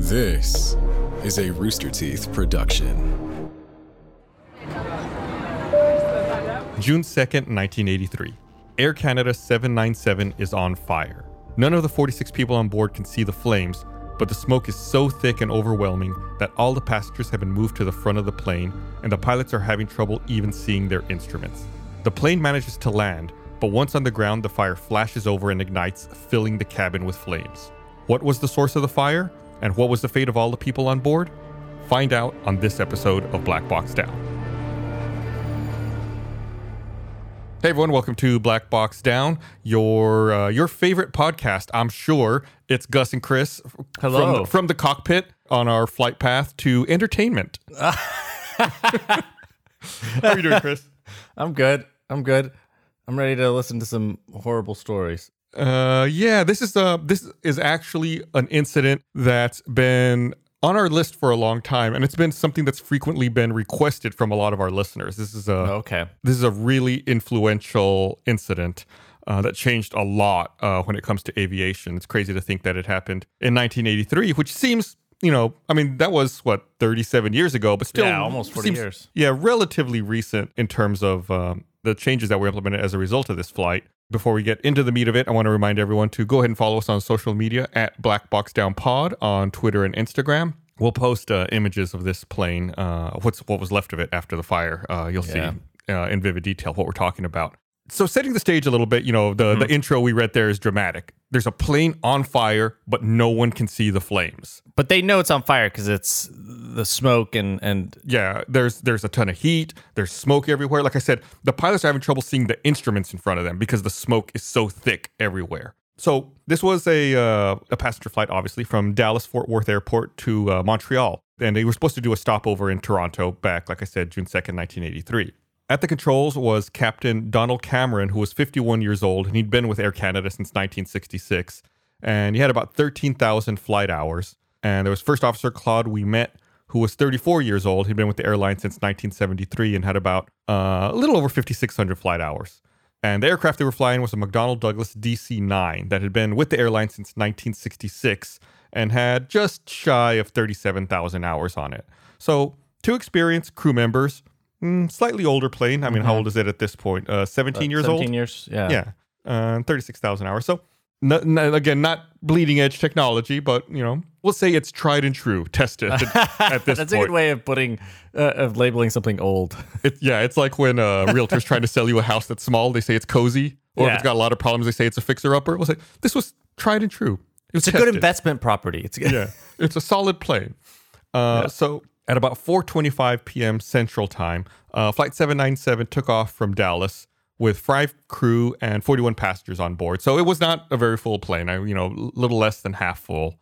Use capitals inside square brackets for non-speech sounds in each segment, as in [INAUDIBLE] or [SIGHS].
This is a Rooster Teeth production. June 2nd, 1983. Air Canada 797 is on fire. None of the 46 people on board can see the flames, but the smoke is so thick and overwhelming that all the passengers have been moved to the front of the plane, and the pilots are having trouble even seeing their instruments. The plane manages to land, but once on the ground, the fire flashes over and ignites, filling the cabin with flames. What was the source of the fire, and what was the fate of all the people on board? Find out on this episode of Black Box Down. Hey everyone, welcome to Black Box Down, your uh, your favorite podcast. I'm sure it's Gus and Chris Hello. from, from the cockpit on our flight path to entertainment. [LAUGHS] How are you doing, Chris? I'm good. I'm good. I'm ready to listen to some horrible stories. Uh, yeah, this is uh this is actually an incident that's been on our list for a long time, and it's been something that's frequently been requested from a lot of our listeners. This is a Okay. this is a really influential incident uh, that changed a lot uh, when it comes to aviation. It's crazy to think that it happened in 1983, which seems, you know, I mean, that was what 37 years ago, but still, Yeah, almost 40 seems- years. Yeah, relatively recent in terms of um, the changes that were implemented as a result of this flight. Before we get into the meat of it, I want to remind everyone to go ahead and follow us on social media at Black Box Down Pod on Twitter and Instagram. We'll post uh, images of this plane, uh, what's what was left of it after the fire. Uh, you'll Yeah. see uh, in vivid detail what we're talking about. So, setting the stage a little bit, you know, the, Mm-hmm. the intro we read there is dramatic. There's a plane on fire, but no one can see the flames. But they know it's on fire because it's the smoke and and Yeah, there's there's a ton of heat. There's smoke everywhere. Like I said, the pilots are having trouble seeing the instruments in front of them because the smoke is so thick everywhere. So this was a uh, a passenger flight, obviously, from Dallas Fort Worth Airport to uh, Montreal, and they were supposed to do a stopover in Toronto back, like I said, June second, nineteen eighty three. At the controls was Captain Donald Cameron, who was 51 years old, and he'd been with Air Canada since 1966. And he had about 13,000 flight hours. And there was First Officer Claude Ouimet, who was 34 years old. He'd been with the airline since 1973 and had about uh, a little over 5,600 flight hours. And the aircraft they were flying was a McDonnell Douglas DC 9 that had been with the airline since 1966 and had just shy of 37,000 hours on it. So, two experienced crew members, mm, slightly older plane. I mean, how old is it at this point? Uh, 17 years old? 17 years. Yeah. Yeah, uh, 36,000 hours. So, no, no- again, not bleeding edge technology, but, you know, we'll say it's tried and true, tested at [LAUGHS] this That's a good way of putting uh, of labeling something old. [LAUGHS] It, yeah, it's like when a realtor's trying to sell you a house that's small, they say it's cozy. Or if it's got a lot of problems, they say it's a fixer upper. We'll say this was tried and true. It was It's a good investment property. It's good. Yeah, [LAUGHS] it's a solid plane. Uh, So at about 4:25 p.m. Central Time, uh, Flight 797 took off from Dallas with five crew and 41 passengers on board. So it was not a very full plane. I, you know, a little less than half full.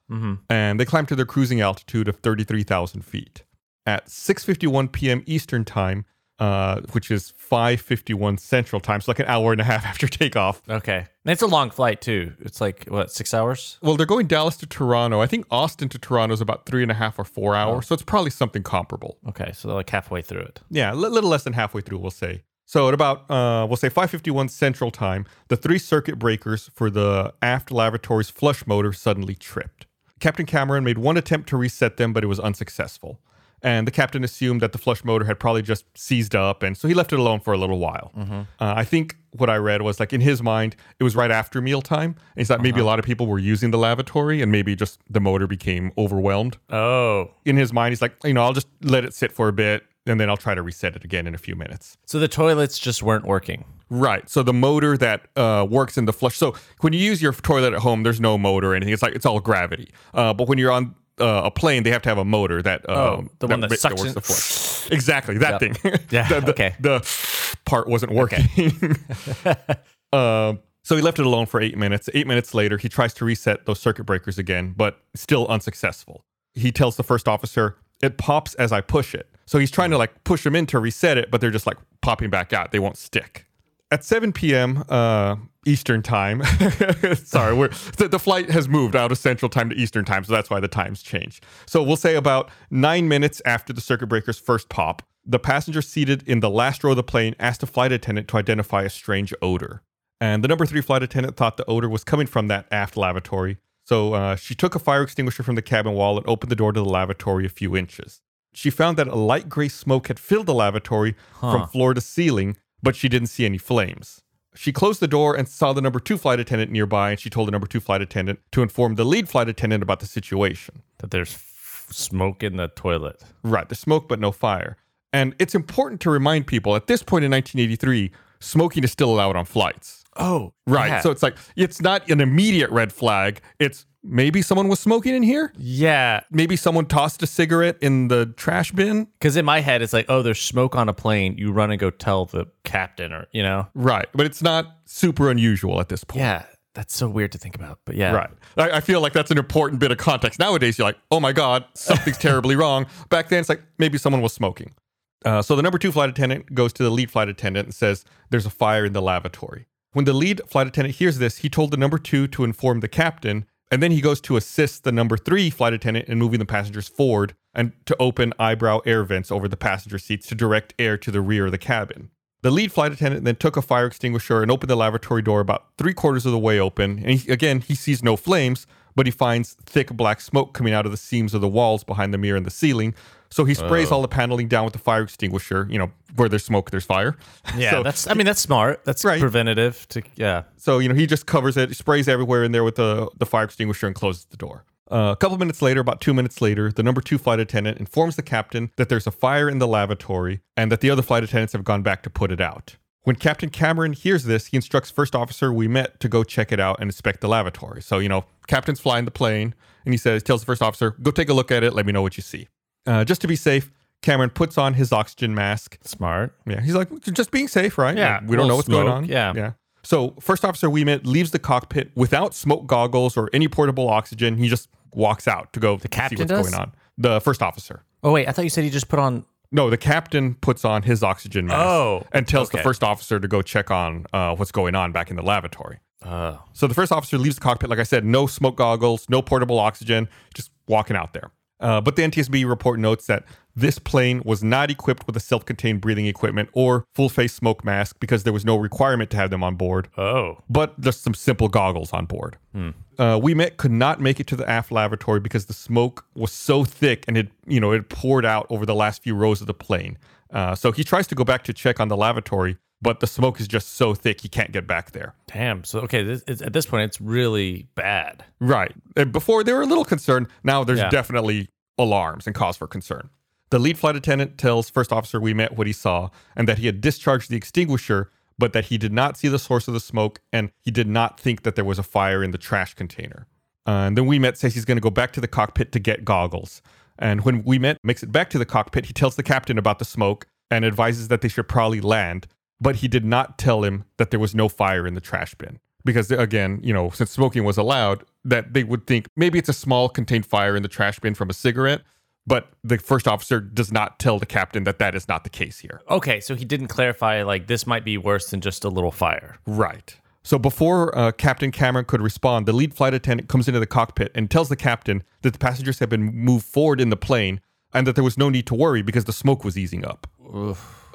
And they climbed to their cruising altitude of 33,000 feet. At 6:51 p.m. Eastern Time, uh, which is 5:51 Central Time, so like an hour and a half [LAUGHS] after takeoff. Okay. And it's a long flight too. It's like what six hours? Well, they're going Dallas to Toronto. I think Austin to Toronto is about three and a half or four hours, so it's probably something comparable. Okay, so they're like halfway through it. Yeah, a little less than halfway through, we'll say. So at about uh, we'll say 5:51 Central Time, the three circuit breakers for the aft lavatory's flush motor suddenly tripped. Captain Cameron made one attempt to reset them, but it was unsuccessful. And the captain assumed that the flush motor had probably just seized up, and so he left it alone for a little while. Uh, I think what I read was like in his mind, it was right after mealtime. And he thought maybe a lot of people were using the lavatory, and maybe just the motor became overwhelmed Oh. in his mind, he's like, you know, I'll just let it sit for a bit and then I'll try to reset it again in a few minutes. So the toilets just weren't working. Right. So the motor that uh, works in the flush. So when you use your toilet at home, there's no motor or anything. It's like it's all gravity. Uh, but when you're on uh, a plane, they have to have a motor that uh, Oh, the one that ma- sucks works in- the flush. Exactly that Yep. thing. [LAUGHS] Yeah, [LAUGHS] the, the, okay. The part wasn't working. [LAUGHS] Um, so he left it alone for eight minutes. Eight minutes later, he tries to reset those circuit breakers again, but still unsuccessful. He tells the first officer, "It pops as I push it." So he's trying to like push them in to reset it, but they're just like popping back out. They won't stick. At 7 p.m. Uh, Eastern time, [LAUGHS] sorry, we're, the, the flight has moved out of Central time to Eastern time, so that's why the times change. So we'll say about nine minutes after the circuit breakers first pop, the passenger seated in the last row of the plane asked a flight attendant to identify a strange odor. And the number three flight attendant thought the odor was coming from that aft lavatory. So uh, she took a fire extinguisher from the cabin wall and opened the door to the lavatory a few inches. She found that a light gray smoke had filled the lavatory from floor to ceiling, but she didn't see any flames. She closed the door and saw the number two flight attendant nearby, and she told the number two flight attendant to inform the lead flight attendant about the situation. That there's f- smoke in the toilet. Right, the smoke, but no fire. And it's important to remind people at this point in 1983, smoking is still allowed on flights. Oh, Right. So it's like, it's not an immediate red flag. It's maybe someone was smoking in here. yeah, Maybe someone tossed a cigarette in the trash bin. because in my head it's like, oh, there's smoke on a plane. You run and go tell the captain, or you know. Right. But it's not super unusual at this point. Yeah, that's so weird to think about. But yeah, Right. I, I feel like that's an important bit of context. Nowadays, you're like, oh my God, something's [LAUGHS] terribly wrong. Back then, it's like maybe someone was smoking. Uh, so the number two flight attendant goes to the lead flight attendant and says, there's a fire in the lavatory. When the lead flight attendant hears this, he told the number two to inform the captain, and then he goes to assist the number three flight attendant in moving the passengers forward and to open eyebrow air vents over the passenger seats to direct air to the rear of the cabin. The lead flight attendant then took a fire extinguisher and opened the lavatory door about three quarters of the way open. And he, again, he sees no flames, but he finds thick black smoke coming out of the seams of the walls behind the mirror and the ceiling. So he sprays all the paneling down with the fire extinguisher. You know, where there's smoke, there's fire. Yeah, [LAUGHS] so, that's. I mean, that's smart. That's Right. preventative. To yeah. so you know he just covers it, sprays everywhere in there with the the fire extinguisher, and closes the door. Uh, a couple minutes later, about two minutes later, the number two flight attendant informs the captain that there's a fire in the lavatory and that the other flight attendants have gone back to put it out. When Captain Cameron hears this, he instructs first officer Ouimet to go check it out and inspect the lavatory. So you know, captain's flying the plane, and he says, tells the first officer, "Go take a look at it. Let me know what you see." Uh, just to be safe, Cameron puts on his oxygen mask Smart. yeah, he's like just being safe, right? Yeah, Like, we don't know what's going on. yeah. yeah. So first officer Ouimet leaves the cockpit without smoke goggles or any portable oxygen. He just walks out to go to see captain what's does? going on. The first officer. Oh wait, I thought you said you just put on. No, the captain puts on his oxygen mask Oh, and tells the first officer to go check on uh, what's going on back in the lavatory. Uh, So the first officer leaves the cockpit, like I said, no smoke goggles, no portable oxygen, just walking out there. Uh, but the NTSB report notes that this plane was not equipped with a self contained breathing equipment or full face smoke mask because there was no requirement to have them on board, oh. but just some simple goggles on board. Uh, Ouimet could not make it to the aft lavatory because the smoke was so thick and it, you know, it poured out over the last few rows of the plane. Uh, so he tries to go back to check on the lavatory, but the smoke is just so thick he can't get back there. Damn. So okay, this, it's, at this point, it's really bad. Right. And before they were a little concerned. Now there's Yeah. definitely alarms and cause for concern. The lead flight attendant tells first officer Ouimet what he saw and that he had discharged the extinguisher, but that he did not see the source of the smoke and he did not think that there was a fire in the trash container. Uh, and then Ouimet says he's going to go back to the cockpit to get goggles. And when Ouimet makes it back to the cockpit, he tells the captain about the smoke and advises that they should probably land. But he did not tell him that there was no fire in the trash bin because again, you know, since smoking was allowed, that they would think maybe it's a small contained fire in the trash bin from a cigarette. But the first officer does not tell the captain that that is not the case here. Okay, so he didn't clarify like this might be worse than just a little fire. Right. So before uh, Captain Cameron could respond, the lead flight attendant comes into the cockpit and tells the captain that the passengers had been moved forward in the plane and that there was no need to worry because the smoke was easing up.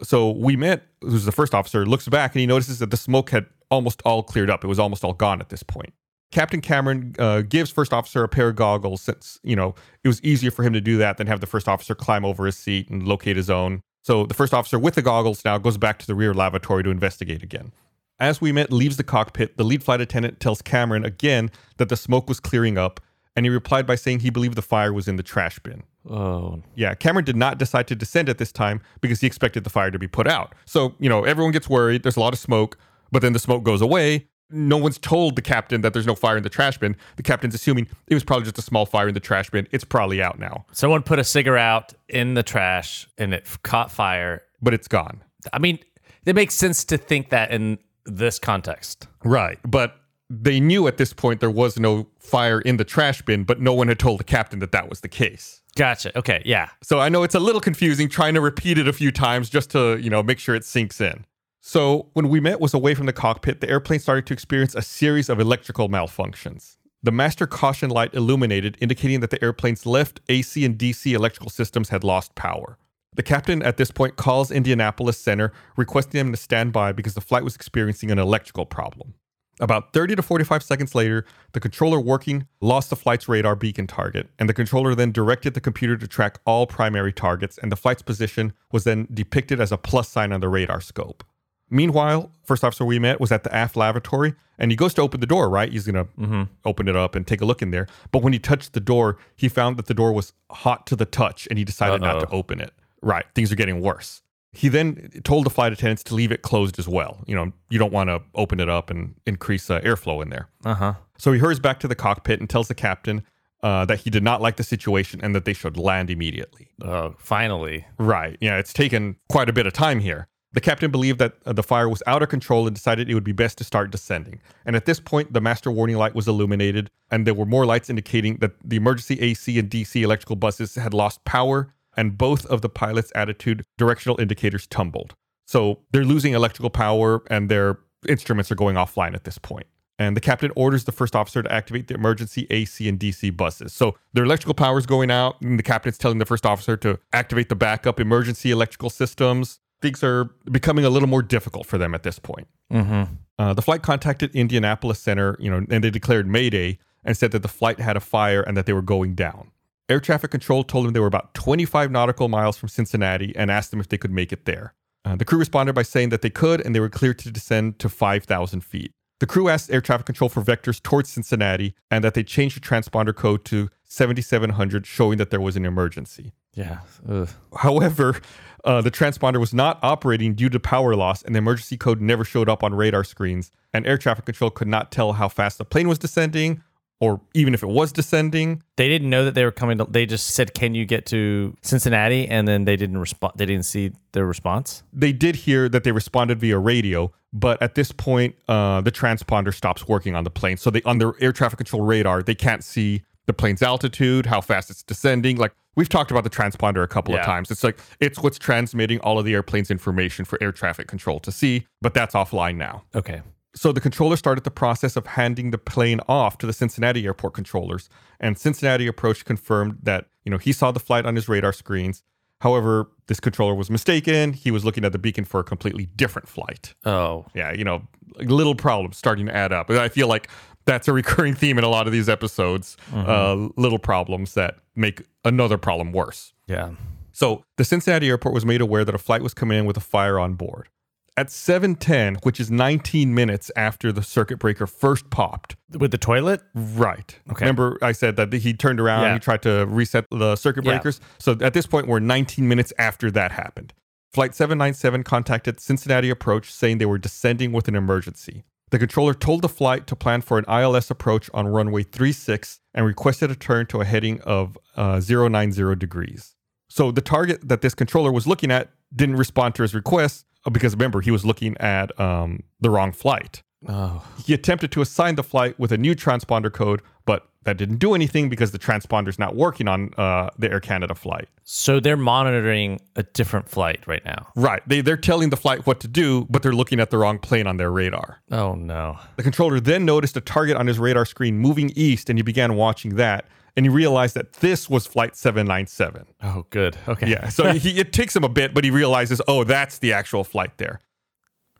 So Ouimet, who's the first officer, looks back and he notices that the smoke had almost all cleared up. It was almost all gone at this point. Captain Cameron uh, gives first officer a pair of goggles since, you know, it was easier for him to do that than have the first officer climb over his seat and locate his own. So the first officer with the goggles now goes back to the rear lavatory to investigate again. As Ouimet leaves the cockpit, the lead flight attendant tells Cameron again that the smoke was clearing up, and he replied by saying he believed the fire was in the trash bin. Oh, Yeah, Cameron did not decide to descend at this time because he expected the fire to be put out. So, you know, everyone gets worried. There's a lot of smoke, but then the smoke goes away. No one's told the captain that there's no fire in the trash bin. The captain's assuming it was probably just a small fire in the trash bin. It's probably out now, someone put a cigarette out in the trash and it f- caught fire. but it's gone. I mean, it makes sense to think that in this context. Right. But they knew at this point there was no fire in the trash bin, but no one had told the captain that that was the case. Gotcha. Okay. Yeah. So I know it's a little confusing trying to repeat it a few times just to, you know, make sure it sinks in. So when Ouimet was away from the cockpit, the airplane started to experience a series of electrical malfunctions. The master caution light illuminated, indicating that the airplane's left AC and DC electrical systems had lost power. The captain at this point calls Indianapolis Center, requesting them to stand by because the flight was experiencing an electrical problem. About 30 to 45 seconds later, the controller working lost the flight's radar beacon target, and the controller then directed the computer to track all primary targets, and the flight's position was then depicted as a plus sign on the radar scope. Meanwhile, first officer Ouimet was at the aft lavatory, and he goes to open the door, right? He's going to mm-hmm. open it up and take a look in there. But when he touched the door, he found that the door was hot to the touch, and he decided not to open it. Right. Things are getting worse. He then told the flight attendants to leave it closed as well. You know, you don't want to open it up and increase uh, airflow in there. Uh huh. So he hurries back to the cockpit and tells the captain uh, that he did not like the situation and that they should land immediately. Oh, finally. Right. Yeah, it's taken quite a bit of time here. The captain believed that uh, the fire was out of control and decided it would be best to start descending. And at this point, the master warning light was illuminated, and there were more lights indicating that the emergency AC and DC electrical buses had lost power, and both of the pilot's attitude directional indicators tumbled. So they're losing electrical power, and their instruments are going offline at this point. And the captain orders the first officer to activate the emergency AC and DC buses. So their electrical power is going out, and the captain's telling the first officer to activate the backup emergency electrical systems. Things are becoming a little more difficult for them at this point. Mm-hmm. Uh, the flight contacted Indianapolis Center, you know, and they declared Mayday and said that the flight had a fire and that they were going down. Air traffic control told them they were about 25 nautical miles from Cincinnati and asked them if they could make it there. Uh, the crew responded by saying that they could and they were cleared to descend to 5,000 feet. The crew asked air traffic control for vectors towards Cincinnati and that they change the transponder code to 7700, showing that there was an emergency. Yeah. Ugh. However, uh, the transponder was not operating due to power loss, and the emergency code never showed up on radar screens. And air traffic control could not tell how fast the plane was descending, or even if it was descending. They didn't know that they were coming. To, they just said, "Can you get to Cincinnati?" And then they didn't respond. They didn't see their response. They did hear that they responded via radio, but at this point, uh, the transponder stops working on the plane. So they on their air traffic control radar, they can't see the plane's altitude, how fast it's descending. Like we've talked about the transponder a couple Yeah. of times. It's like it's what's transmitting all of the airplane's information for air traffic control to see, but that's offline now. Okay. So the controller started the process of handing the plane off to the Cincinnati airport controllers, and Cincinnati approach confirmed that you know he saw the flight on his radar screens. However, this controller was mistaken. He was looking at the beacon for a completely different flight. Oh. Yeah, you know, little problems starting to add up. I feel like that's a recurring theme in a lot of these episodes. Uh, little problems that make another problem worse. Yeah. So the Cincinnati airport was made aware that a flight was coming in with a fire on board. At 7:10, which is 19 minutes after the circuit breaker first popped. With the toilet. Right. Okay. Remember I said that he turned around Yeah. and he tried to reset the circuit Yeah. breakers. So at this point we're 19 minutes after that happened. Flight 797 contacted Cincinnati approach saying they were descending with an emergency. The controller told the flight to plan for an ILS approach on runway 36 and requested a turn to a heading of uh, 090 degrees. So the target that this controller was looking at didn't respond to his request because remember he was looking at um, the wrong flight. Oh. He attempted to assign the flight with a new transponder code, but that didn't do anything because the transponder's not working on uh, the Air Canada flight. So they're monitoring a different flight right now. Right. They, they're telling the flight what to do, but they're looking at the wrong plane on their radar. Oh no. The controller then noticed a target on his radar screen moving east, and he began watching that. And he realized that this was Flight 797. Oh, good. Okay. Yeah. So he, it takes him a bit, but he realizes, oh, that's the actual flight there.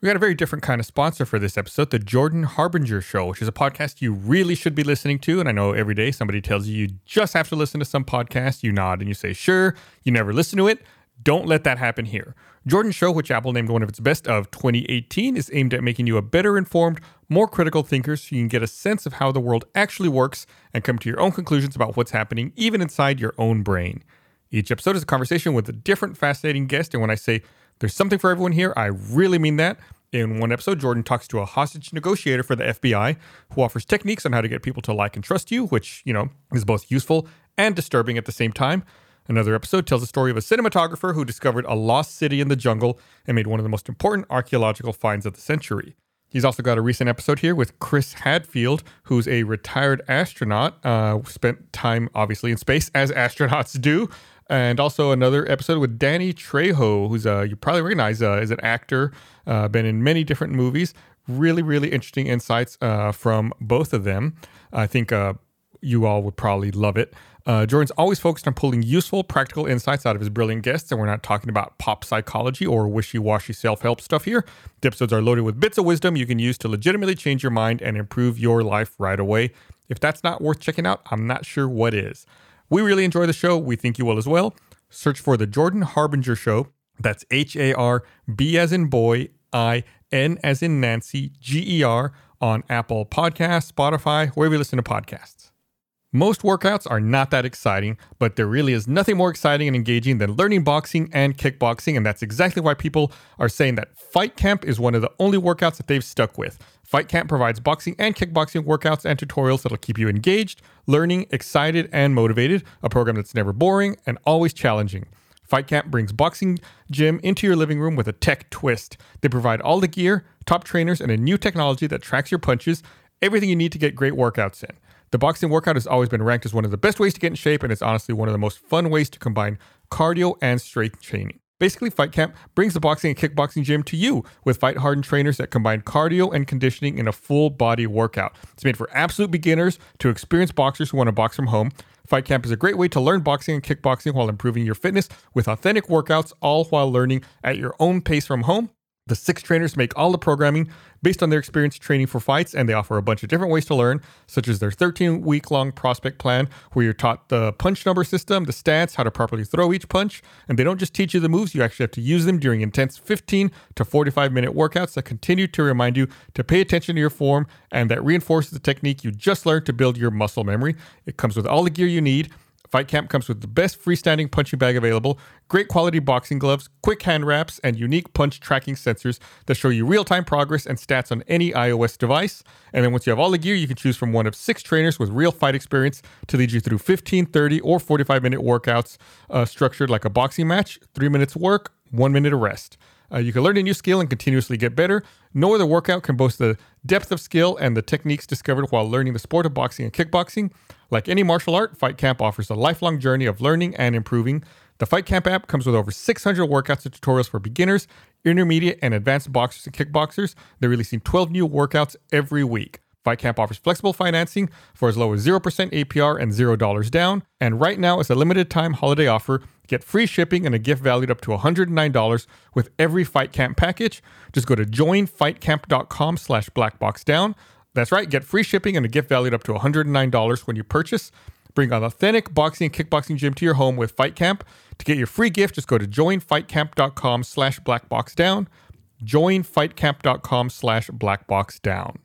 We got a very different kind of sponsor for this episode, the Jordan Harbinger Show, which is a podcast you really should be listening to. And I know every day somebody tells you you just have to listen to some podcast. You nod and you say, sure. You never listen to it. Don't let that happen here. Jordan's show, which Apple named one of its best of 2018, is aimed at making you a better informed, more critical thinker so you can get a sense of how the world actually works and come to your own conclusions about what's happening even inside your own brain. Each episode is a conversation with a different fascinating guest. And when I say there's something for everyone here, I really mean that. In one episode, Jordan talks to a hostage negotiator for the FBI who offers techniques on how to get people to like and trust you, which, you know, is both useful and disturbing at the same time. Another episode tells the story of a cinematographer who discovered a lost city in the jungle and made one of the most important archaeological finds of the century. He's also got a recent episode here with Chris Hadfield, who's a retired astronaut, uh, spent time obviously in space as astronauts do. And also another episode with Danny Trejo, who's uh, you probably recognize uh, as an actor, uh, been in many different movies. Really, really interesting insights uh, from both of them. I think uh, you all would probably love it. Uh, Jordan's always focused on pulling useful, practical insights out of his brilliant guests, and we're not talking about pop psychology or wishy washy self help stuff here. The episodes are loaded with bits of wisdom you can use to legitimately change your mind and improve your life right away. If that's not worth checking out, I'm not sure what is. We really enjoy the show. We think you will as well. Search for The Jordan Harbinger Show. That's H A R B as in boy, I N as in Nancy, G E R on Apple Podcasts, Spotify, wherever you listen to podcasts. Most workouts are not that exciting, but there really is nothing more exciting and engaging than learning boxing and kickboxing, and that's exactly why people are saying that Fight Camp is one of the only workouts that they've stuck with. Fight Camp provides boxing and kickboxing workouts and tutorials that'll keep you engaged, learning, excited, and motivated, a program that's never boring and always challenging. Fight Camp brings boxing gym into your living room with a tech twist. They provide all the gear, top trainers, and a new technology that tracks your punches, everything you need to get great workouts in. The boxing workout has always been ranked as one of the best ways to get in shape, and it's honestly one of the most fun ways to combine cardio and strength training. Basically, Fight Camp brings the boxing and kickboxing gym to you with fight hardened trainers that combine cardio and conditioning in a full body workout. It's made for absolute beginners to experienced boxers who want to box from home. Fight Camp is a great way to learn boxing and kickboxing while improving your fitness with authentic workouts, all while learning at your own pace from home. The six trainers make all the programming based on their experience training for fights, and they offer a bunch of different ways to learn, such as their 13 week long prospect plan, where you're taught the punch number system, the stance, how to properly throw each punch. And they don't just teach you the moves, you actually have to use them during intense 15 to 45 minute workouts that continue to remind you to pay attention to your form and that reinforces the technique you just learned to build your muscle memory. It comes with all the gear you need. Fight Camp comes with the best freestanding punching bag available, great quality boxing gloves, quick hand wraps, and unique punch tracking sensors that show you real time progress and stats on any iOS device. And then once you have all the gear, you can choose from one of six trainers with real fight experience to lead you through 15, 30, or 45 minute workouts uh, structured like a boxing match, three minutes work, one minute of rest. Uh, you can learn a new skill and continuously get better. No other workout can boast the depth of skill and the techniques discovered while learning the sport of boxing and kickboxing. Like any martial art, Fight Camp offers a lifelong journey of learning and improving. The Fight Camp app comes with over 600 workouts and tutorials for beginners, intermediate, and advanced boxers and kickboxers. They're releasing 12 new workouts every week. Fight Camp offers flexible financing for as low as 0% APR and $0 down. And right now, as a limited time holiday offer, get free shipping and a gift valued up to $109 with every Fight Camp package. Just go to joinfightcamp.com slash blackboxdown. That's right, get free shipping and a gift valued up to $109 when you purchase. Bring an authentic boxing and kickboxing gym to your home with Fight Camp. To get your free gift, just go to joinfightcamp.com slash blackboxdown. Joinfightcamp.com slash blackboxdown.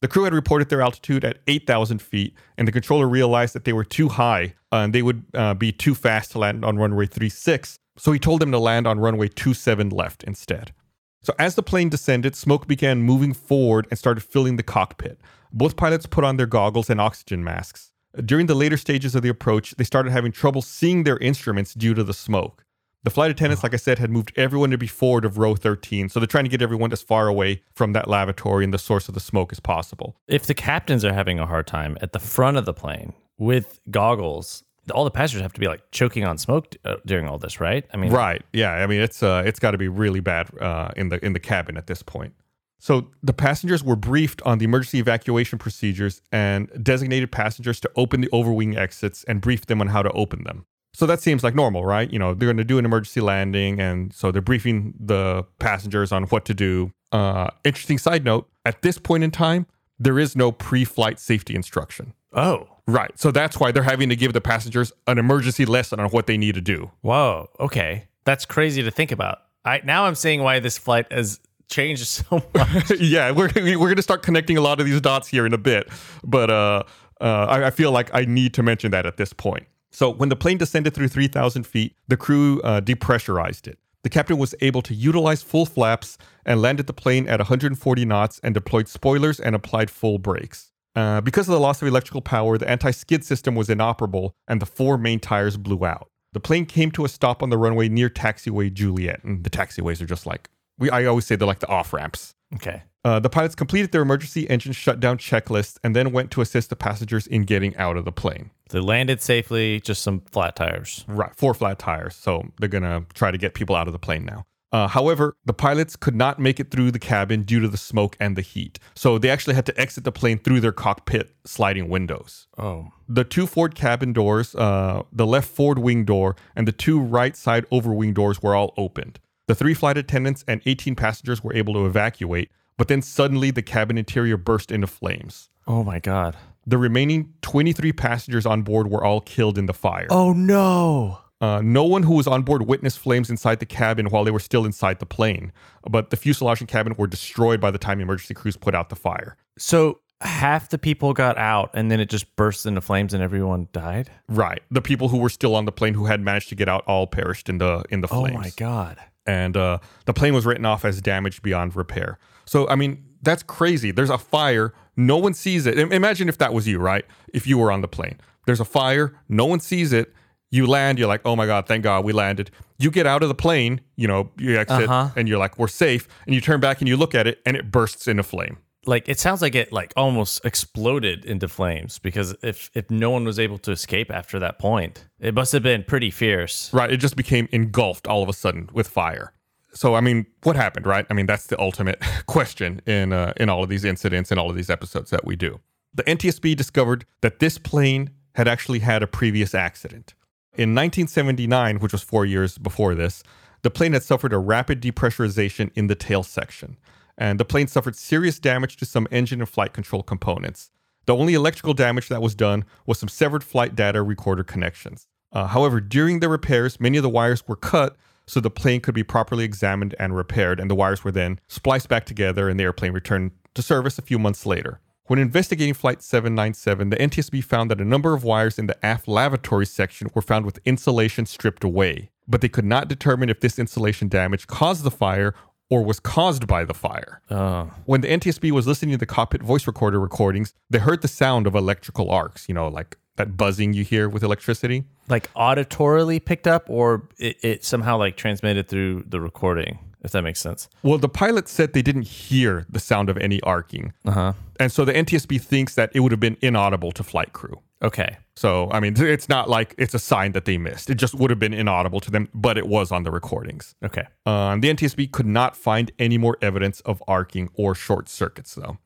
The crew had reported their altitude at 8,000 feet, and the controller realized that they were too high uh, and they would uh, be too fast to land on runway 36. So he told them to land on runway 27 left instead. So as the plane descended, smoke began moving forward and started filling the cockpit. Both pilots put on their goggles and oxygen masks. During the later stages of the approach, they started having trouble seeing their instruments due to the smoke. The flight attendants, like I said, had moved everyone to be forward of row 13. So they're trying to get everyone as far away from that lavatory and the source of the smoke as possible. If the captains are having a hard time at the front of the plane with goggles, all the passengers have to be like choking on smoke uh, during all this, right? I mean, Right. Yeah. I mean, it's uh, it's got to be really bad uh, in the in the cabin at this point. So the passengers were briefed on the emergency evacuation procedures and designated passengers to open the overwing exits and brief them on how to open them. So that seems like normal, right? You know, they're going to do an emergency landing, and so they're briefing the passengers on what to do. Uh, interesting side note: at this point in time, there is no pre-flight safety instruction. Oh, Right. So that's why they're having to give the passengers an emergency lesson on what they need to do. whoa, okay, that's crazy to think about. I now I'm seeing why this flight has changed [LAUGHS] so much. [LAUGHS] yeah, we're we're going to start connecting a lot of these dots here in a bit, but uh, uh, I, I feel like I need to mention that at this point. So when the plane descended through 3,000 feet, the crew uh, depressurized it. The captain was able to utilize full flaps and landed the plane at 140 knots and deployed spoilers and applied full brakes. Uh, because of the loss of electrical power, the anti skid system was inoperable and the four main tires blew out. The plane came to a stop on the runway near taxiway Juliet, and the taxiways are just like we. I always say they're like the off ramps. okay, Uh, the pilots completed their emergency engine shutdown checklist and then went to assist the passengers in getting out of the plane. they landed safely, just some flat tires. Right, four flat tires, so they're gonna try to get people out of the plane now. Uh, however, the pilots could not make it through the cabin due to the smoke and the heat. So they actually had to exit the plane through their cockpit sliding windows. Oh. The two forward cabin doors, uh, the left forward wing door, and the two right side over wing doors were all opened. The three flight attendants and 18 passengers were able to evacuate, but then suddenly the cabin interior burst into flames. Oh my god. The remaining 23 passengers on board were all killed in the fire. Oh no. Uh, no one who was on board witnessed flames inside the cabin while they were still inside the plane, but the fuselage and cabin were destroyed by the time emergency crews put out the fire. So half the people got out and then it just burst into flames and everyone died? Right, the people who were still on the plane who had managed to get out all perished in the in the flames. Oh my god. and uh, the plane was written off as damaged beyond repair. So, I mean, that's crazy. There's a fire, no one sees it. Im- Imagine if that was you, right? If you were on the plane, there's a fire, no one sees it. You land, you're like, oh my God, thank God we landed. You get out of the plane, you know, you exit, Uh-huh. and you're like, we're safe. And you turn back and you look at it, and it bursts into flame. Like it sounds like it like almost exploded into flames because if if no one was able to escape after that point, it must have been pretty fierce. Right. It just became engulfed all of a sudden with fire. So I mean, what happened, right? I mean, that's the ultimate [LAUGHS] question in uh, in all of these incidents and all of these episodes that we do. The NTSB discovered that this plane had actually had a previous accident. In 1979, which was 4 years before this, the plane had suffered a rapid depressurization in the tail section, and the plane suffered serious damage to some engine and flight control components. The only electrical damage that was done was some severed flight data recorder connections. Uh, however, during the repairs, many of the wires were cut so the plane could be properly examined and repaired, and the wires were then spliced back together and the airplane returned to service a few months later. When investigating Flight 797, the NTSB found that a number of wires in the aft lavatory section were found with insulation stripped away, but they could not determine if this insulation damage caused the fire or was caused by the fire. Oh. When the NTSB was listening to the cockpit voice recorder recordings, they heard the sound of electrical arcs, you know, like that buzzing you hear with electricity. Like auditorily picked up or it, it somehow like transmitted through the recording, if that makes sense. Well, the pilot said they didn't hear the sound of any arcing. Uh-huh. And so the NTSB thinks that it would have been inaudible to flight crew. Okay. So, I mean, it's not like it's a sign that they missed. It just would have been inaudible to them, but it was on the recordings. Okay. Um, the NTSB could not find any more evidence of arcing or short circuits, though.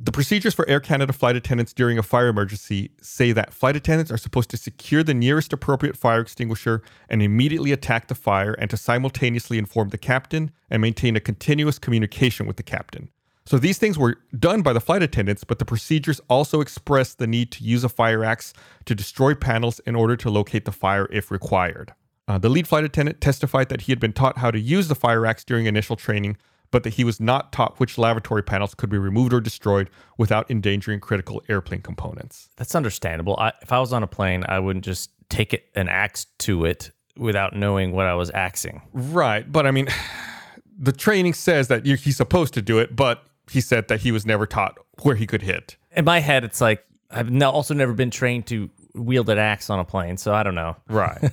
The procedures for Air Canada flight attendants during a fire emergency say that flight attendants are supposed to secure the nearest appropriate fire extinguisher and immediately attack the fire and to simultaneously inform the captain and maintain a continuous communication with the captain. So these things were done by the flight attendants, but the procedures also express the need to use a fire axe to destroy panels in order to locate the fire if required. Uh, the lead flight attendant testified that he had been taught how to use the fire axe during initial training, but that he was not taught which lavatory panels could be removed or destroyed without endangering critical airplane components. That's understandable. I, if I was on a plane, I wouldn't just take it an axe to it without knowing what I was axing. Right, but I mean, [SIGHS] the training says that you he's supposed to do it, but he said that he was never taught where he could hit. In my head, it's like I've also never been trained to wield an axe on a plane, so I don't know. Right. [LAUGHS]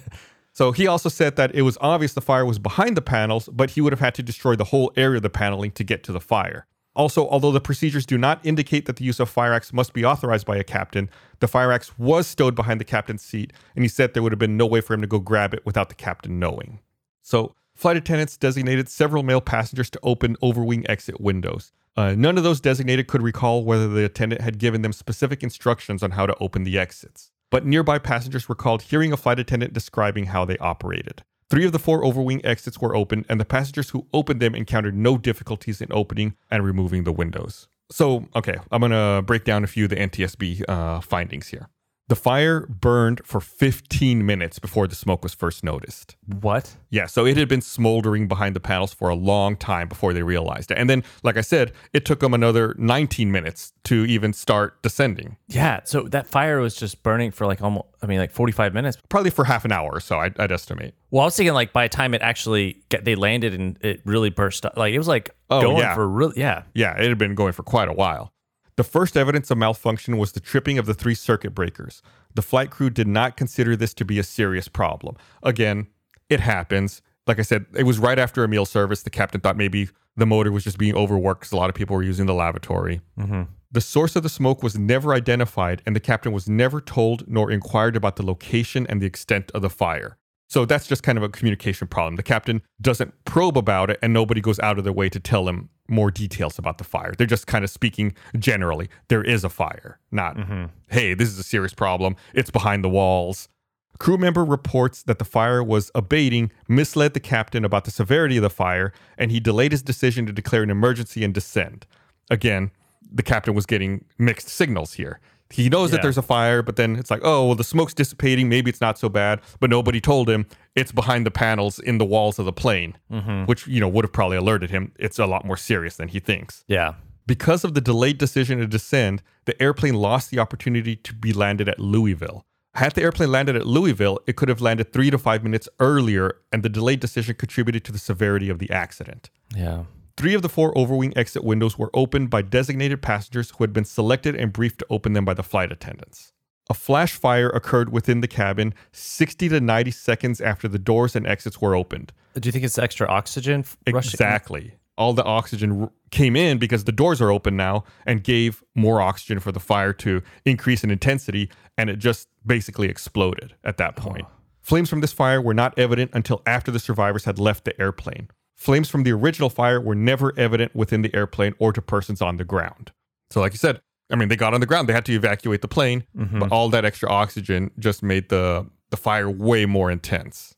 so he also said that it was obvious the fire was behind the panels, but he would have had to destroy the whole area of the paneling to get to the fire. Also, although the procedures do not indicate that the use of fire axe must be authorized by a captain, the fire axe was stowed behind the captain's seat, and he said there would have been no way for him to go grab it without the captain knowing. So, flight attendants designated several male passengers to open overwing exit windows. Uh, none of those designated could recall whether the attendant had given them specific instructions on how to open the exits. But nearby passengers recalled hearing a flight attendant describing how they operated. Three of the four overwing exits were open, and the passengers who opened them encountered no difficulties in opening and removing the windows. So, okay, I'm gonna break down a few of the NTSB uh, findings here. The fire burned for 15 minutes before the smoke was first noticed. What? Yeah, so it had been smoldering behind the panels for a long time before they realized it. And then, like I said, it took them another 19 minutes to even start descending. Yeah. So that fire was just burning for like almost, I mean, like 45 minutes. Probably for half an hour or so, I'd, I'd estimate. Well, I was thinking like by the time it actually get, they landed and it really burst up, like it was like Oh, going yeah. for real. Yeah. Yeah, it had been going for quite a while. The first evidence of malfunction was the tripping of the three circuit breakers. The flight crew did not consider this to be a serious problem. Again, it happens. Like I said, it was right after a meal service. The captain thought maybe the motor was just being overworked because a lot of people were using the lavatory. Mm-hmm. The source of the smoke was never identified, and the captain was never told nor inquired about the location and the extent of the fire. So that's just kind of a communication problem. The captain doesn't probe about it, and nobody goes out of their way to tell him more details about the fire. They're just kind of speaking generally. There is a fire, not, mm-hmm. hey, this is a serious problem. It's behind the walls. A crew member reports that the fire was abating, misled the captain about the severity of the fire, and he delayed his decision to declare an emergency and descend. Again, the captain was getting mixed signals here. He knows that there's a fire, but then it's like, oh, well, the smoke's dissipating. Maybe it's not so bad. But nobody told him it's behind the panels in the walls of the plane, mm-hmm. which, you know, would have probably alerted him. It's a lot more serious than he thinks. Yeah. Because of the delayed decision to descend, the airplane lost the opportunity to be landed at Louisville. Had the airplane landed at Louisville, it could have landed three to five minutes earlier, and the delayed decision contributed to the severity of the accident. Yeah. Three of the four overwing exit windows were opened by designated passengers who had been selected and briefed to open them by the flight attendants. A flash fire occurred within the cabin 60 to 90 seconds after the doors and exits were opened. Do you think it's extra oxygen f- rushing? Exactly. All the oxygen r- came in because the doors are open now and gave more oxygen for the fire to increase in intensity, and it just basically exploded at that point. Flames from this fire were not evident until after the survivors had left the airplane. Flames from the original fire were never evident within the airplane or to persons on the ground. So, like you said, I mean, they got on the ground, they had to evacuate the plane, mm-hmm. but all that extra oxygen just made the, the fire way more intense.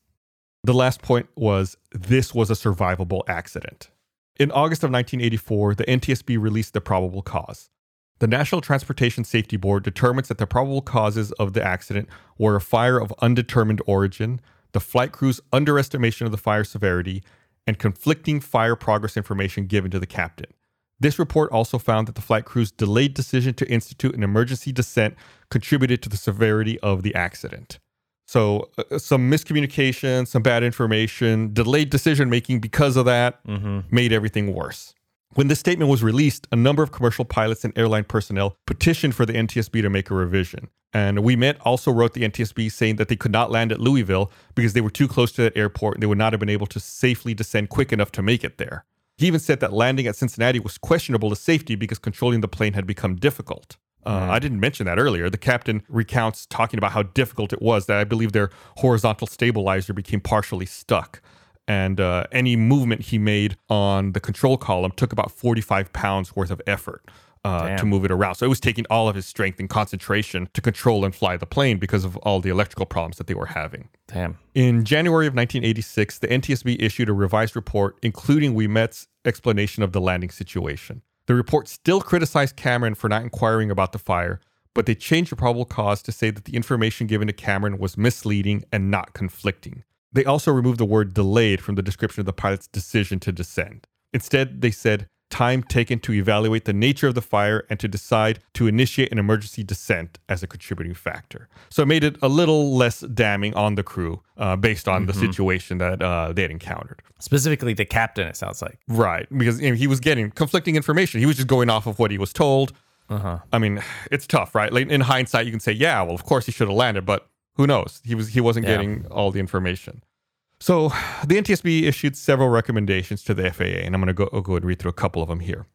The last point was this was a survivable accident. In August of 1984, the NTSB released the probable cause. The National Transportation Safety Board determines that the probable causes of the accident were a fire of undetermined origin, the flight crew's underestimation of the fire severity, and conflicting fire progress information given to the captain. This report also found that the flight crew's delayed decision to institute an emergency descent contributed to the severity of the accident. So, uh, some miscommunication, some bad information, delayed decision making because of that made everything worse. When this statement was released, a number of commercial pilots and airline personnel petitioned for the NTSB to make a revision. And Ouimet also wrote the NTSB saying that they could not land at Louisville because they were too close to that airport and they would not have been able to safely descend quick enough to make it there. He even said that landing at Cincinnati was questionable to safety because controlling the plane had become difficult. Uh, I didn't mention that earlier. The captain recounts talking about how difficult it was that I believe their horizontal stabilizer became partially stuck. And uh, any movement he made on the control column took about 45 pounds worth of effort uh, to move it around. So it was taking all of his strength and concentration to control and fly the plane because of all the electrical problems that they were having. Damn. In January of 1986, the NTSB issued a revised report, including Ouimet's explanation of the landing situation. The report still criticized Cameron for not inquiring about the fire, but they changed the probable cause to say that the information given to Cameron was misleading and not conflicting. They also removed the word delayed from the description of the pilot's decision to descend. Instead, they said time taken to evaluate the nature of the fire and to decide to initiate an emergency descent as a contributing factor. So it made it a little less damning on the crew uh, based on the situation that uh, they had encountered. Specifically, the captain, it sounds like. Right, because you know, he was getting conflicting information. He was just going off of what he was told. Uh-huh. I mean, it's tough, right? Like in hindsight, you can say, "Yeah, well, of course he should have landed," but who knows? He was he wasn't Yeah. getting all the information. So the NTSB issued several recommendations to the FAA, and I'm going to go I'll go and read through a couple of them here.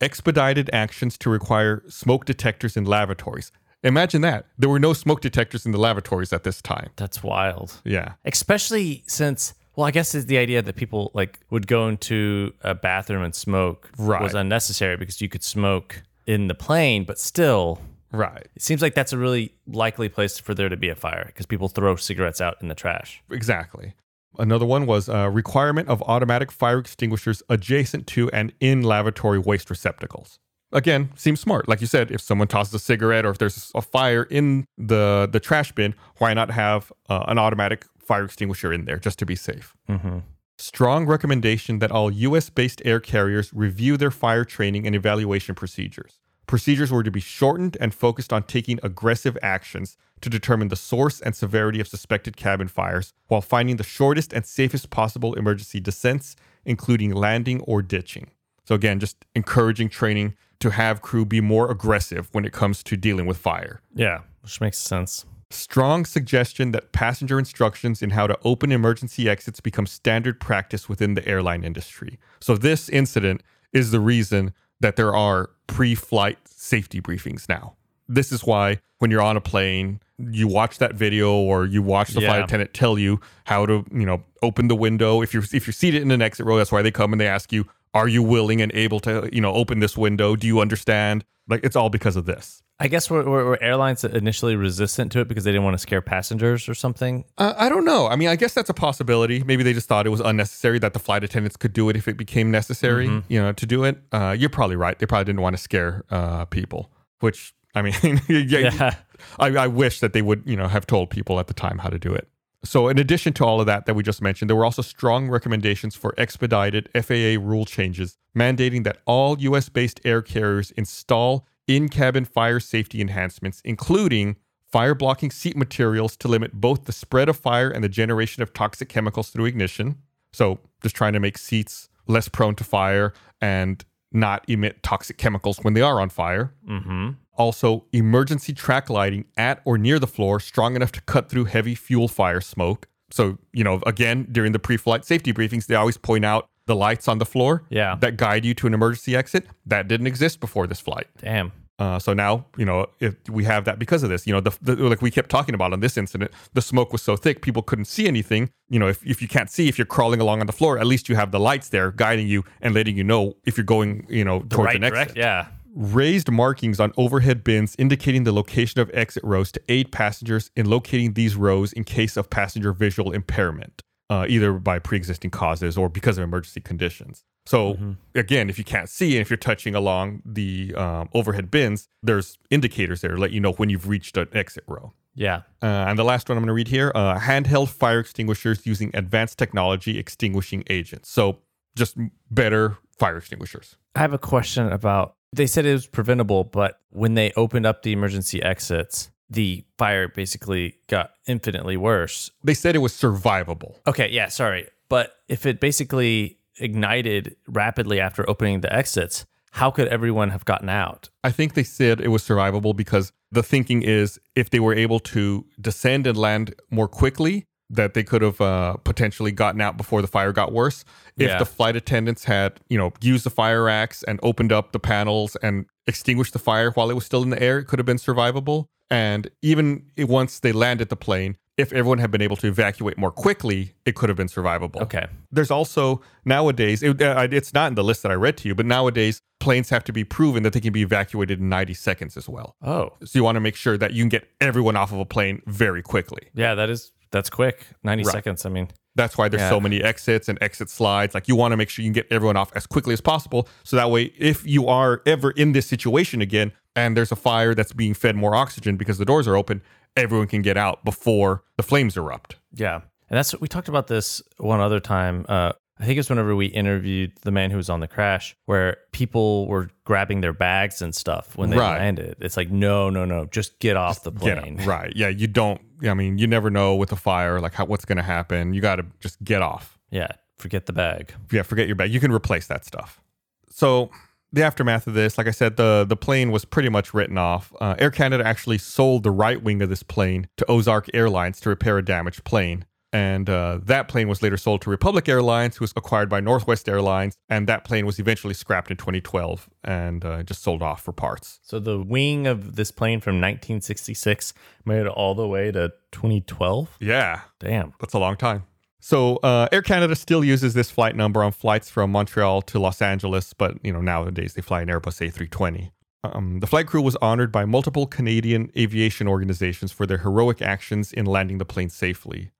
Expedited actions to require smoke detectors in lavatories. Imagine that there were no smoke detectors in the lavatories at this time. That's wild. Yeah, Especially since, well, I guess it's the idea that people like would go into a bathroom and smoke Right. was unnecessary because you could smoke in the plane, but still, right, it seems like that's a really likely place for there to be a fire because people throw cigarettes out in the trash. exactly. Another one was a requirement of automatic fire extinguishers adjacent to and in lavatory waste receptacles. Again, seems smart. Like you said, if someone tosses a cigarette or if there's a fire in the the trash bin, why not have uh, an automatic fire extinguisher in there just to be safe? Mm-hmm. Strong recommendation that all US based air carriers review their fire training and evaluation procedures. Procedures were to be shortened and focused on taking aggressive actions to determine the source and severity of suspected cabin fires while finding the shortest and safest possible emergency descents, including landing or ditching. So, again, just encouraging training to have crew be more aggressive when it comes to dealing with fire. Yeah, which makes sense. Strong suggestion that passenger instructions in how to open emergency exits become standard practice within the airline industry. So, this incident is the reason that there are pre flight safety briefings now. This is why, when you're on a plane you watch that video or you watch the flight attendant tell you how to, you know, open the window. If you're if you're seated in an exit row, that's why they come and they ask you, are you willing and able to, you know, open this window? Do you understand? Like it's all because of this. I guess were, were, were airlines initially resistant to it because they didn't want to scare passengers or something? Uh, I don't know. I mean, I guess that's a possibility. Maybe they just thought it was unnecessary that the flight attendants could do it if it became necessary, you know, to do it. Uh, you're probably right. They probably didn't want to scare uh, people, which I mean, [LAUGHS] yeah, Yeah. I, I wish that they would, you know, have told people at the time how to do it. So, in addition to all of that that we just mentioned, there were also strong recommendations for expedited FAA rule changes mandating that all US based air carriers install in cabin fire safety enhancements, including fire blocking seat materials to limit both the spread of fire and the generation of toxic chemicals through ignition. So, just trying to make seats less prone to fire and not emit toxic chemicals when they are on fire. Mm-hmm. Also, emergency track lighting at or near the floor strong enough to cut through heavy fuel fire smoke. So, you know, again, during the pre flight safety briefings, they always point out the lights on the floor Yeah. that guide you to an emergency exit. That didn't exist before this flight. Damn. Uh, so now, you know, if we have that because of this, you know, the, the like we kept talking about on this incident, the smoke was so thick people couldn't see anything. You know, if, if you can't see, if you're crawling along on the floor, at least you have the lights there guiding you and letting you know if you're going, you know, The towards right an exit direct. Yeah. Raised markings on overhead bins indicating the location of exit rows to aid passengers in locating these rows in case of passenger visual impairment, uh, either by pre existing causes or because of emergency conditions. So, again, if you can't see and if you're touching along the um, overhead bins, there's indicators there to let you know when you've reached an exit row. Yeah. Uh, and the last one I'm going to read here uh, handheld fire extinguishers using advanced technology extinguishing agents. So, just better fire extinguishers. I have a question about they said it was preventable, but when they opened up the emergency exits, the fire basically got infinitely worse. They said it was survivable. Okay, yeah, sorry. But if it basically ignited rapidly after opening the exits, how could everyone have gotten out? I think they said it was survivable because the thinking is if they were able to descend and land more quickly, that they could have uh, potentially gotten out before the fire got worse. If Yeah. the flight attendants had, you know, used the fire axe and opened up the panels and extinguished the fire while it was still in the air, it could have been survivable. And even once they landed the plane, if everyone had been able to evacuate more quickly, it could have been survivable. Okay. There's also nowadays, it, uh, it's not in the list that I read to you, but nowadays planes have to be proven that they can be evacuated in 90 seconds as well. Oh, So you want to make sure that you can get everyone off of a plane very quickly. yeah, that is that's quick. 90 Right. seconds. I mean, That's why there's Yeah. so many exits and exit slides. Like you want to make sure you can get everyone off as quickly as possible. So that way, if you are ever in this situation again and there's a fire that's being fed more oxygen because the doors are open, everyone can get out before the flames erupt. yeah. And that's we talked about this one other time. Uh I think it's whenever we interviewed the man who was on the crash, where people were grabbing their bags and stuff when they Right. landed. It's like, no, no, no, just get off the plane. [LAUGHS] Right. Yeah. You don't, I mean, you never know with a fire, like how, what's going to happen. You got to just get off. Yeah, forget the bag. Yeah. Forget your bag. You can replace that stuff. So the aftermath of this, like I said, the, the plane was pretty much written off. Uh, Air Canada actually sold the right wing of this plane to Ozark Airlines to repair a damaged plane. And uh, that plane was later sold to Republic Airlines, who was acquired by Northwest Airlines. And that plane was eventually scrapped in 2012 and uh, just sold off for parts. So the wing of this plane from 1966 made it all the way to 2012. Yeah. Damn. That's a long time. So uh, Air Canada still uses this flight number on flights from Montreal to Los Angeles, but you know nowadays they fly an Airbus A320. Um, the flight crew was honored by multiple Canadian aviation organizations for their heroic actions in landing the plane safely.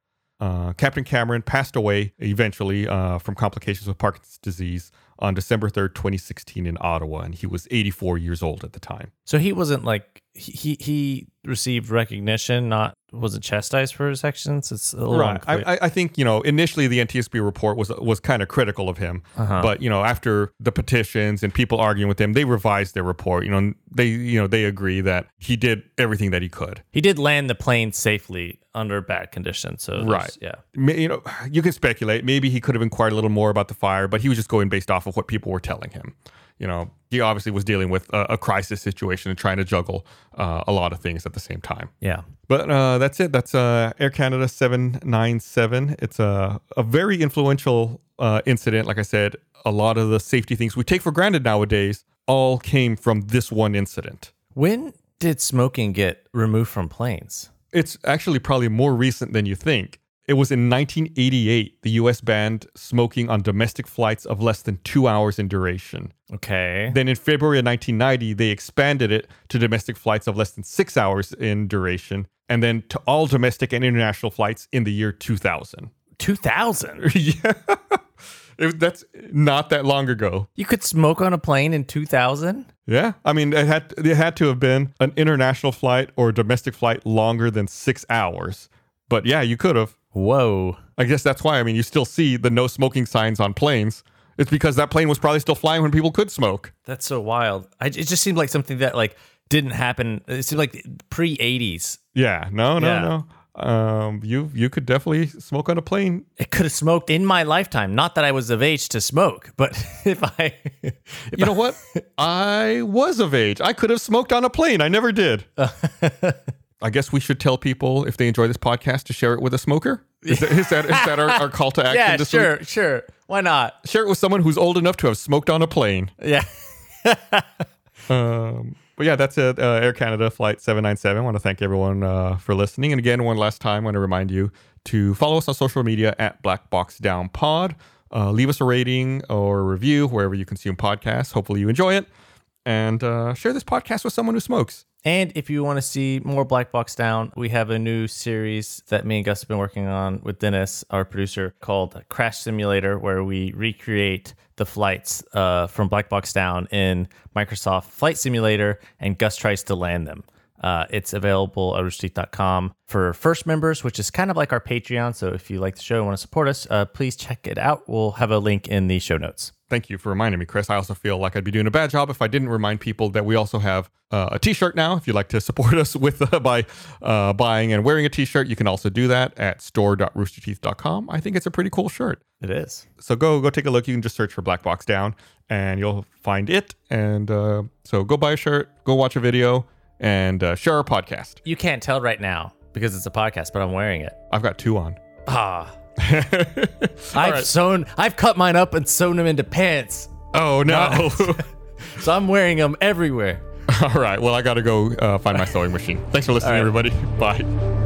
Uh, Captain Cameron passed away eventually uh, from complications of Parkinson's disease on December 3rd, 2016, in Ottawa, and he was 84 years old at the time. So he wasn't like he he, he received recognition, not wasn't chastised for his actions. It's a little Right. I, I- I think you know initially the NTSB report was was kind of critical of him, Uh-huh. but you know after the petitions and people arguing with him, they revised their report. You know and they you know they agree that he did everything that he could. he did land the plane safely under bad conditions. So Right. yeah. You know you can speculate. Maybe he could have inquired a little more about the fire, but he was just going based off of what people were telling him. You know he obviously was dealing with a, a crisis situation and trying to juggle uh, a lot of things at the same time. Yeah. But uh, that's it. That's uh, Air Canada 797. It's a, a very influential uh, incident. Like I said, a lot of the safety things we take for granted nowadays all came from this one incident. When did smoking get removed from planes? It's actually probably more recent than you think. It was in 1988 the US banned smoking on domestic flights of less than two hours in duration. Okay. Then in February of 1990, they expanded it to domestic flights of less than six hours in duration, and then to all domestic and international flights in the year 2000. 2000. [LAUGHS] yeah. It- that's not that long ago. You could smoke on a plane in 2000? Yeah, I mean, it had it had to have been an international flight or a domestic flight longer than six hours. But yeah, you could have. Whoa. I guess that's why. I mean, you still see the no smoking signs on planes. It's because that plane was probably still flying when people could smoke. That's so wild. I, it just seemed like something that like didn't happen. It seemed like pre 80s. Yeah, no, no, Yeah. no. Um, you you could definitely smoke on a plane. It could have smoked in my lifetime. Not that I was of age to smoke, but [LAUGHS] if I, if You know what? [LAUGHS] I was of age. I could have smoked on a plane. I never did. [LAUGHS] I guess we should tell people if they enjoy this podcast to share it with a smoker. Is that, is that, is that our, our call to [LAUGHS] action? yeah, week? sure, sure. Why not? Share it with someone who's old enough to have smoked on a plane. Yeah. [LAUGHS] Um, but yeah, that's it. Uh, Air Canada Flight 797. I want to thank everyone uh, for listening. And again, one last time, I want to remind you to follow us on social media at Black Box Down Pod. Uh, leave us a rating or a review wherever you consume podcasts. Hopefully, you enjoy it. And uh, share this podcast with someone who smokes. And if you want to see more Black Box Down, we have a new series that me and Gus have been working on with Dennis, our producer, called Crash Simulator, where we recreate the flights uh, from Black Box Down in Microsoft Flight Simulator, and Gus tries to land them. Uh, it's available at roosterteeth.com for first members, which is kind of like our Patreon. So if you like the show and want to support us, uh, please check it out. We'll have a link in the show notes. Thank you for reminding me, Chris. I also feel like I'd be doing a bad job if I didn't remind people that we also have uh, a T-shirt now. If you'd like to support [LAUGHS] us with uh, by uh, buying and wearing a T-shirt, you can also do that at store.roosterteeth.com. I think it's a pretty cool shirt. It is. So go go take a look. You can just search for Black Box Down, and you'll find it. And uh, so go buy a shirt, go watch a video, and uh, share our podcast. You can't tell right now because it's a podcast, but I'm wearing it. I've got two on. Ah. [LAUGHS] I've sewn, I've cut mine up and sewn them into pants. Oh no! [LAUGHS] So I'm wearing them everywhere. All right. Well, I got to go uh, find my sewing machine. Thanks for listening, right. everybody. [LAUGHS] Bye.